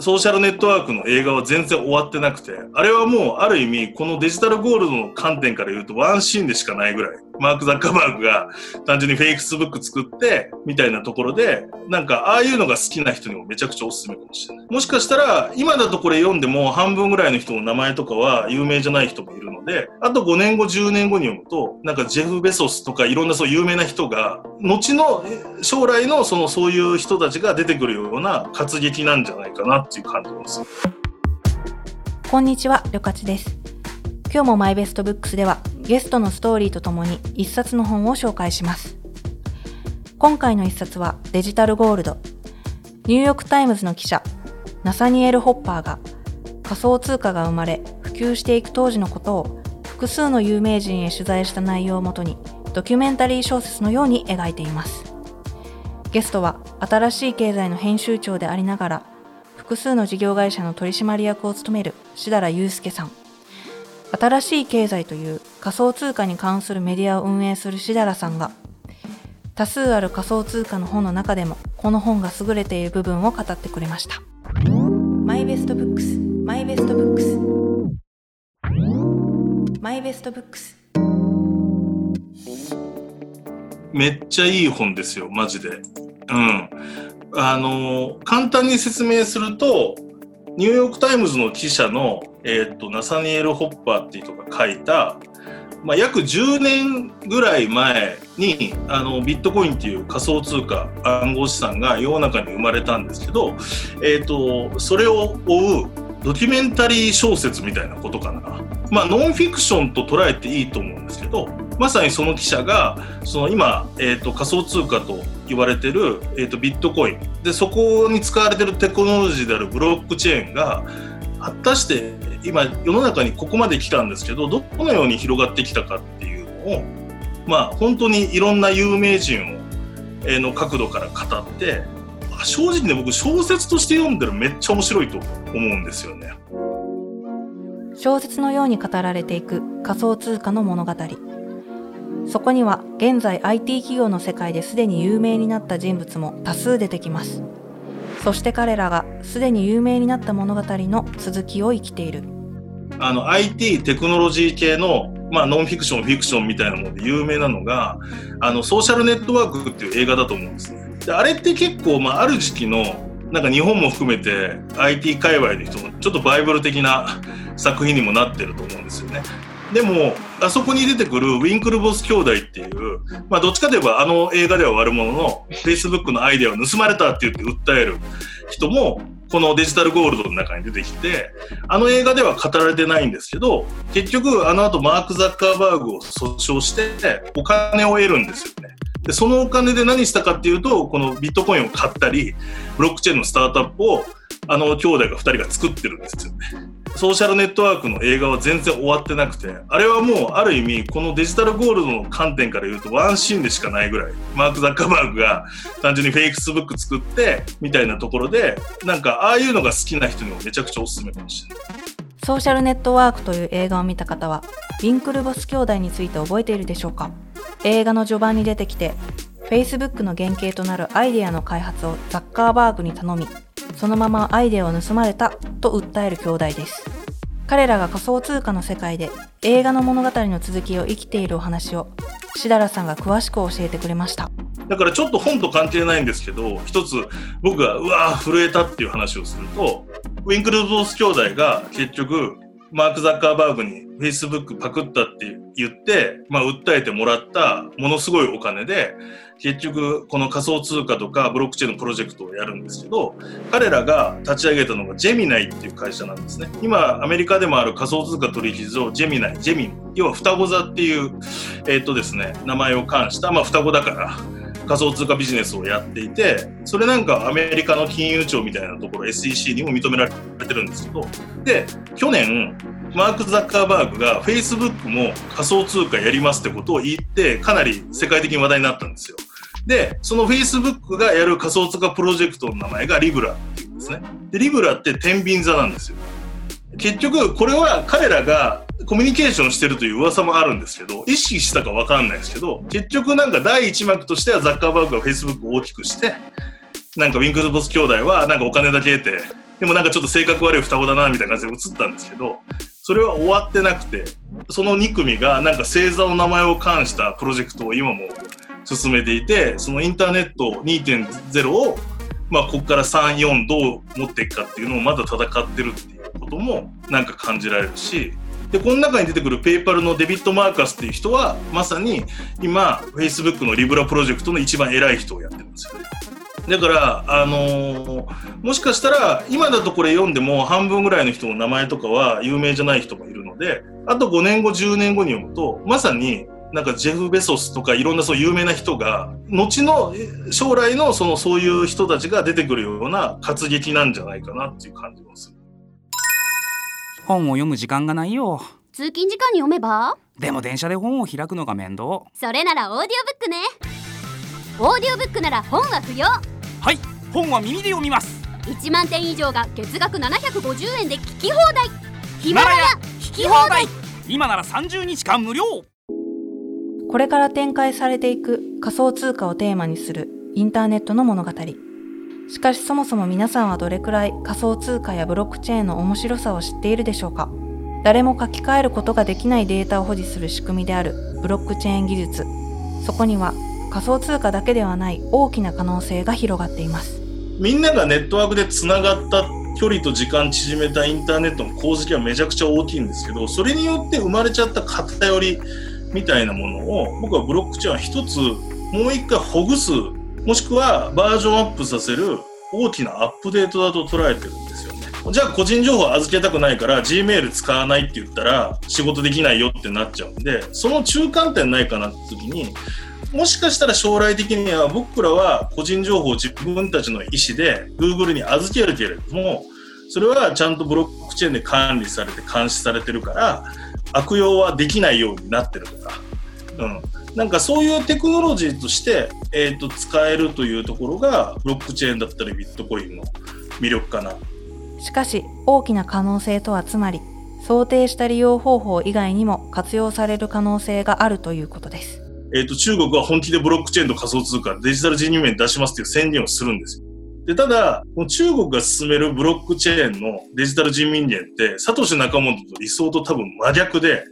ソーシャルネットワークの映画は全然終わってなくて、あれはもうある意味、このデジタルゴールドの観点から言うとワンシーンでしかないぐらい。マーク・ザッカーバーグが単純にフェイクスブック作って、みたいなところで、なんかああいうのが好きな人にもめちゃくちゃおすすめかもしれない。もしかしたら、今だとこれ読んでも半分ぐらいの人の名前とかは有名じゃない人もいるので、あと5年後、10年後に読むと、なんかジェフ・ベソスとかいろんなそう有名な人が、後の将来のそのそういう人たちが出てくるような活劇なんじゃないかなっていう感じです。こんにちは、りょかちです。今日もマイベストブックスではゲストのストーリーとともに一冊の本を紹介します。今回の一冊はデジタルゴールド。ニューヨークタイムズの記者、ナサニエル・ポッパーが仮想通貨が生まれ普及していく当時のことを複数の有名人へ取材した内容をもとにドキュメンタリー小説のように描いています。ゲストは新しい経済の編集長でありながら複数の事業会社の取締役を務める設楽悠介さん。新しい経済という仮想通貨に関するメディアを運営する設楽さんが多数ある仮想通貨の本の中でもこの本が優れている部分を語ってくれました。マイベストブックス。マイベストブックス。マイベストブックス。めっちゃいい本ですよマジで。うん。あの簡単に説明するとニューヨーク・タイムズの記者の、えーと、ナサニエル・ポッパーっていう人が書いた、まあ、約10年ぐらい前にあのビットコインっていう仮想通貨暗号資産が世の中に生まれたんですけど、えーと、それを追うドキュメンタリー小説みたいなことかな。まあ、ノンフィクションと捉えていいと思うんですけどまさにその記者がその今、えーと、仮想通貨と言われてる、えーと、ビットコインでそこに使われてるテクノロジーであるブロックチェーンが果たして今世の中にここまで来たんですけどどのように広がってきたかっていうのをまあ本当にいろんな有名人を、えー、の角度から語って正直ね僕小説として読んでるめっちゃ面白いと思うんですよね。小説のように語られていく仮想通貨の物語。そこには現在 IT 企業の世界ですでに有名になった人物も多数出てきます。そして彼らがすでに有名になった物語の続きを生きている。あの IT テクノロジー系のまあ、ノンフィクション、フィクションみたいなもので有名なのが、あの、ソーシャルネットワークっていう映画だと思うんですね。であれって結構、まあ、ある時期の、なんか日本も含めて IT 界隈の人のちょっとバイブル的な作品にもなってると思うんですよね。でも、あそこに出てくるウィンクルボス兄弟っていう、まあ、どっちかといえばあの映画では悪者の Facebook のアイデアを盗まれたって言って訴える人も、このデジタルゴールドの中に出てきて、あの映画では語られてないんですけど、結局あの後マーク・ザッカーバーグを訴訟してお金を得るんですよね。で、そのお金で何したかっていうと、このビットコインを買ったり、ブロックチェーンのスタートアップをあの兄弟が2人が作ってるんですよね。ソーシャルネットワークの映画は全然終わってなくて、あれはもうある意味、このデジタルゴールドの観点から言うとワンシーンでしかないぐらい、マーク・ザッカーバーグが単純にフェイクスブック作って、みたいなところで、なんかああいうのが好きな人にもめちゃくちゃおすすめかもしれない。ソーシャルネットワークという映画を見た方は、ウィンクルボス兄弟について覚えているでしょうか？映画の序盤に出てきて、Facebook の原型となるアイデアの開発をザッカーバーグに頼み、そのままアイデアを盗まれたと訴える兄弟です。彼らが仮想通貨の世界で映画の物語の続きを生きているお話をしだらさんが詳しく教えてくれましただからちょっと本と関係ないんですけど一つ僕がうわー震えたっていう話をするとウィンクルボース兄弟が結局マーク・ザッカーバーグに Facebook パクったって言って、まあ、訴えてもらったものすごいお金で結局この仮想通貨とかブロックチェーンのプロジェクトをやるんですけど彼らが立ち上げたのがジェミナイっていう会社なんですね。今アメリカでもある仮想通貨取引所ジェミナイジェミン要は双子座っていうえっ、とですね名前を冠したまあ双子だから仮想通貨ビジネスをやっていてそれなんかアメリカの金融庁みたいなところ SEC にも認められてるんですけどで去年マーク・ザッカーバーグが Facebook も仮想通貨やりますってことを言ってかなり世界的に話題になったんですよ。で、その Facebook がやる仮想通貨プロジェクトの名前がリブラっていうんですね。で、リブラって天秤座なんですよ。結局、これは彼らがコミュニケーションしてるという噂もあるんですけど、意識したかわかんないですけど、結局なんか第一幕としてはザッカーバーグが Facebook を大きくして、なんかウィンクルボス兄弟はなんかお金だけ得て、でもなんかちょっと性格悪い双子だなみたいな感じで映ったんですけど、それは終わってなくて、その2組がなんか星座の名前を冠したプロジェクトを今も進めていて、そのインターネット2.0を、まあ、ここから3、4どう持っていくかっていうのをまだ戦ってるっこともなんか感じられるし、で、この中に出てくるペイパルのデビッド・マーカスっていう人は、まさに今、Facebook のリブラプロジェクトの一番偉い人をやってるんですよ。だから、あのー、もしかしたら、今だとこれ読んでも半分ぐらいの人の名前とかは有名じゃない人もいるので、あと5年後、10年後に読むと、まさになんかジェフ・ベソスとかいろんなそう有名な人が、後の将来のそのそういう人たちが出てくるような活劇なんじゃないかなっていう感じもする。本を読む時間がないよ。通勤時間に読めば？でも電車で本を開くのが面倒。それならオーディオブックね。オーディオブックなら本は不要。はい本は耳で読みます。1万点以上が月額750円で聞き放題。ヒマラヤ聞き放題。今なら30日間無料。これから展開されていく仮想通貨をテーマにするインターネットの物語しかしそもそも皆さんはどれくらい仮想通貨やブロックチェーンの面白さを知っているでしょうか？誰も書き換えることができないデータを保持する仕組みであるブロックチェーン技術。そこには仮想通貨だけではない大きな可能性が広がっています。みんながネットワークでつながった距離と時間縮めたインターネットの功績はめちゃくちゃ大きいんですけどそれによって生まれちゃった偏りみたいなものを僕はブロックチェーンは一つもう一回ほぐすもしくはバージョンアップさせる大きなアップデートだと捉えてるんですよね。じゃあ個人情報預けたくないから Gmail 使わないって言ったら仕事できないよってなっちゃうんで、その中間点ないかなって時に、もしかしたら将来的には僕らは個人情報を自分たちの意思で Google に預けるけれども、それはちゃんとブロックチェーンで管理されて監視されてるから悪用はできないようになってるとか、うん、なんかそういうテクノロジーとして、えーと、使えるというところがブロックチェーンだったりビットコインの魅力かな。しかし大きな可能性とはつまり想定した利用方法以外にも活用される可能性があるということです。えっ、ー、と、中国は本気でブロックチェーンと仮想通貨、デジタル人民元出しますという宣言をするんですよ。で、ただ、中国が進めるブロックチェーンのデジタル人民元って、サトシ仲本と理想と多分真逆で、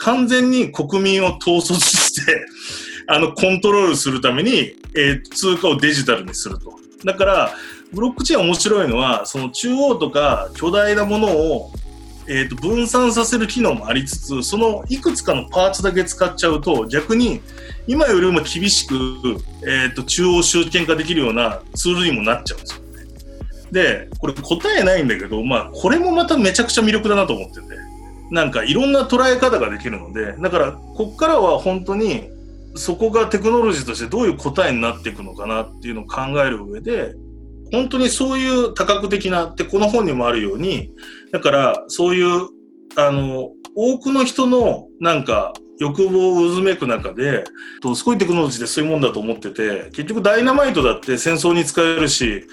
完全に国民を統率して、あの、コントロールするために、えー、通貨をデジタルにすると。だから、ブロックチェーン面白いのは、その中央とか巨大なものを、えー、と分散させる機能もありつつ、そのいくつかのパーツだけ使っちゃうと、逆に今よりも厳しく、えー、と中央集権化できるようなツールにもなっちゃうんですよね。で、これ答えないんだけど、まあ、これもまためちゃくちゃ魅力だなと思ってて。なんかいろんな捉え方ができるので、だからこっからは本当にそこがテクノロジーとしてどういう答えになっていくのかなっていうのを考える上で、本当にそういう多角的なってこの本にもあるように、だからそういう、あの、多くの人のなんか欲望を渦めく中で、すごいテクノロジーでそういうもんだと思ってて、結局ダイナマイトだって戦争に使えるし、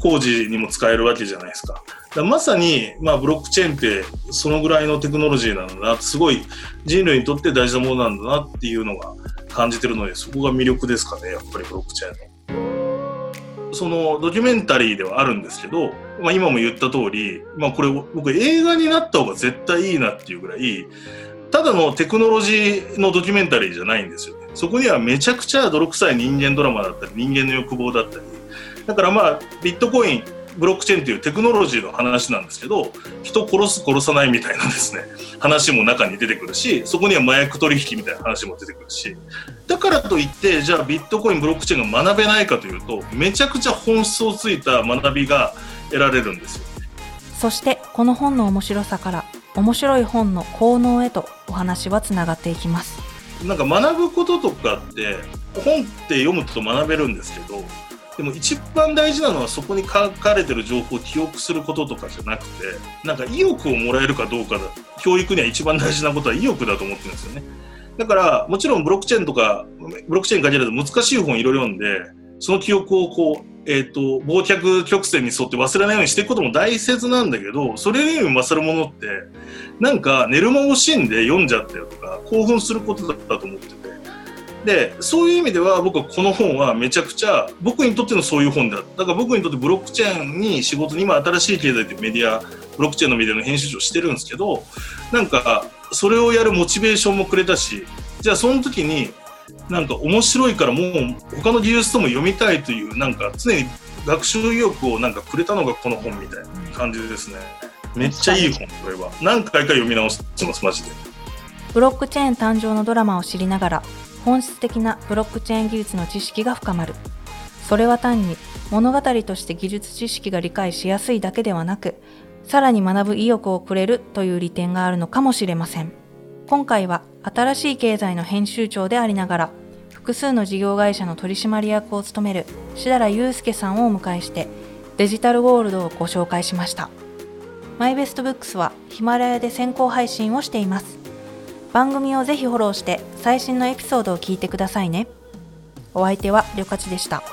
工事にも使えるわけじゃないですか。かまさに、まあ、ブロックチェーンってそのぐらいのテクノロジーなんだな、すごい人類にとって大事なものなんだなっていうのが感じてるので、そこが魅力ですかね、やっぱりブロックチェーンの。そのドキュメンタリーではあるんですけど、まあ、今も言った通り、まあ、これ僕映画になった方が絶対いいなっていうぐらい、ただのテクノロジーのドキュメンタリーじゃないんですよね。そこにはめちゃくちゃ泥臭い人間ドラマだったり、人間の欲望だったり、だからまあ、ビットコイン、ブロックチェーンというテクノロジーの話なんですけど、人殺す殺さないみたいなですね、話も中に出てくるし、そこには麻薬取引みたいな話も出てくるし、だからといって、じゃあビットコイン、ブロックチェーンが学べないかというと、めちゃくちゃ本質をついた学びが得られるんですよ。そしてこの本の面白さから面白い本の効能へとお話はつながっていきます。なんか学ぶこととかって本って読むと学べるんですけどでも一番大事なのはそこに書かれてる情報を記憶することとかじゃなくてなんか意欲をもらえるかどうかだ教育には一番大事なことは意欲だと思ってるんですよね。だからもちろんブロックチェーンとかブロックチェーン限らず難しい本いろいろ読んでその記憶をこうえっ、ー、と、忘却曲線に沿って忘れないようにしていくことも大切なんだけど、それよりも勝るものって、なんか寝る間惜しんで読んじゃったよとか、興奮することだったと思ってて、でそういう意味では僕はこの本はめちゃくちゃ僕にとってのそういう本だだから僕にとってブロックチェーンに仕事に今新しい経済というメディアブロックチェーンのメディアの編集長してるんですけどなんかそれをやるモチベーションもくれたしじゃあその時になんか面白いからもう他の技術とも読みたいというなんか常に学習意欲をなんかくれたのがこの本みたいな感じですね。めっちゃいい本これは。何回か読み直してますマジで。ブロックチェーン誕生のドラマを知りながら本質的なブロックチェーン技術の知識が深まる。それは単に物語として技術知識が理解しやすいだけではなくさらに学ぶ意欲をくれるという利点があるのかもしれません。今回は新しい経済の編集長でありながら複数の事業会社の取締役を務める志田祐介さんをお迎えしてデジタルゴールドをご紹介しました。マイベストブックスはヒマラヤで先行配信をしています。番組をぜひフォローして最新のエピソードを聞いてくださいね。お相手はりょかちでした。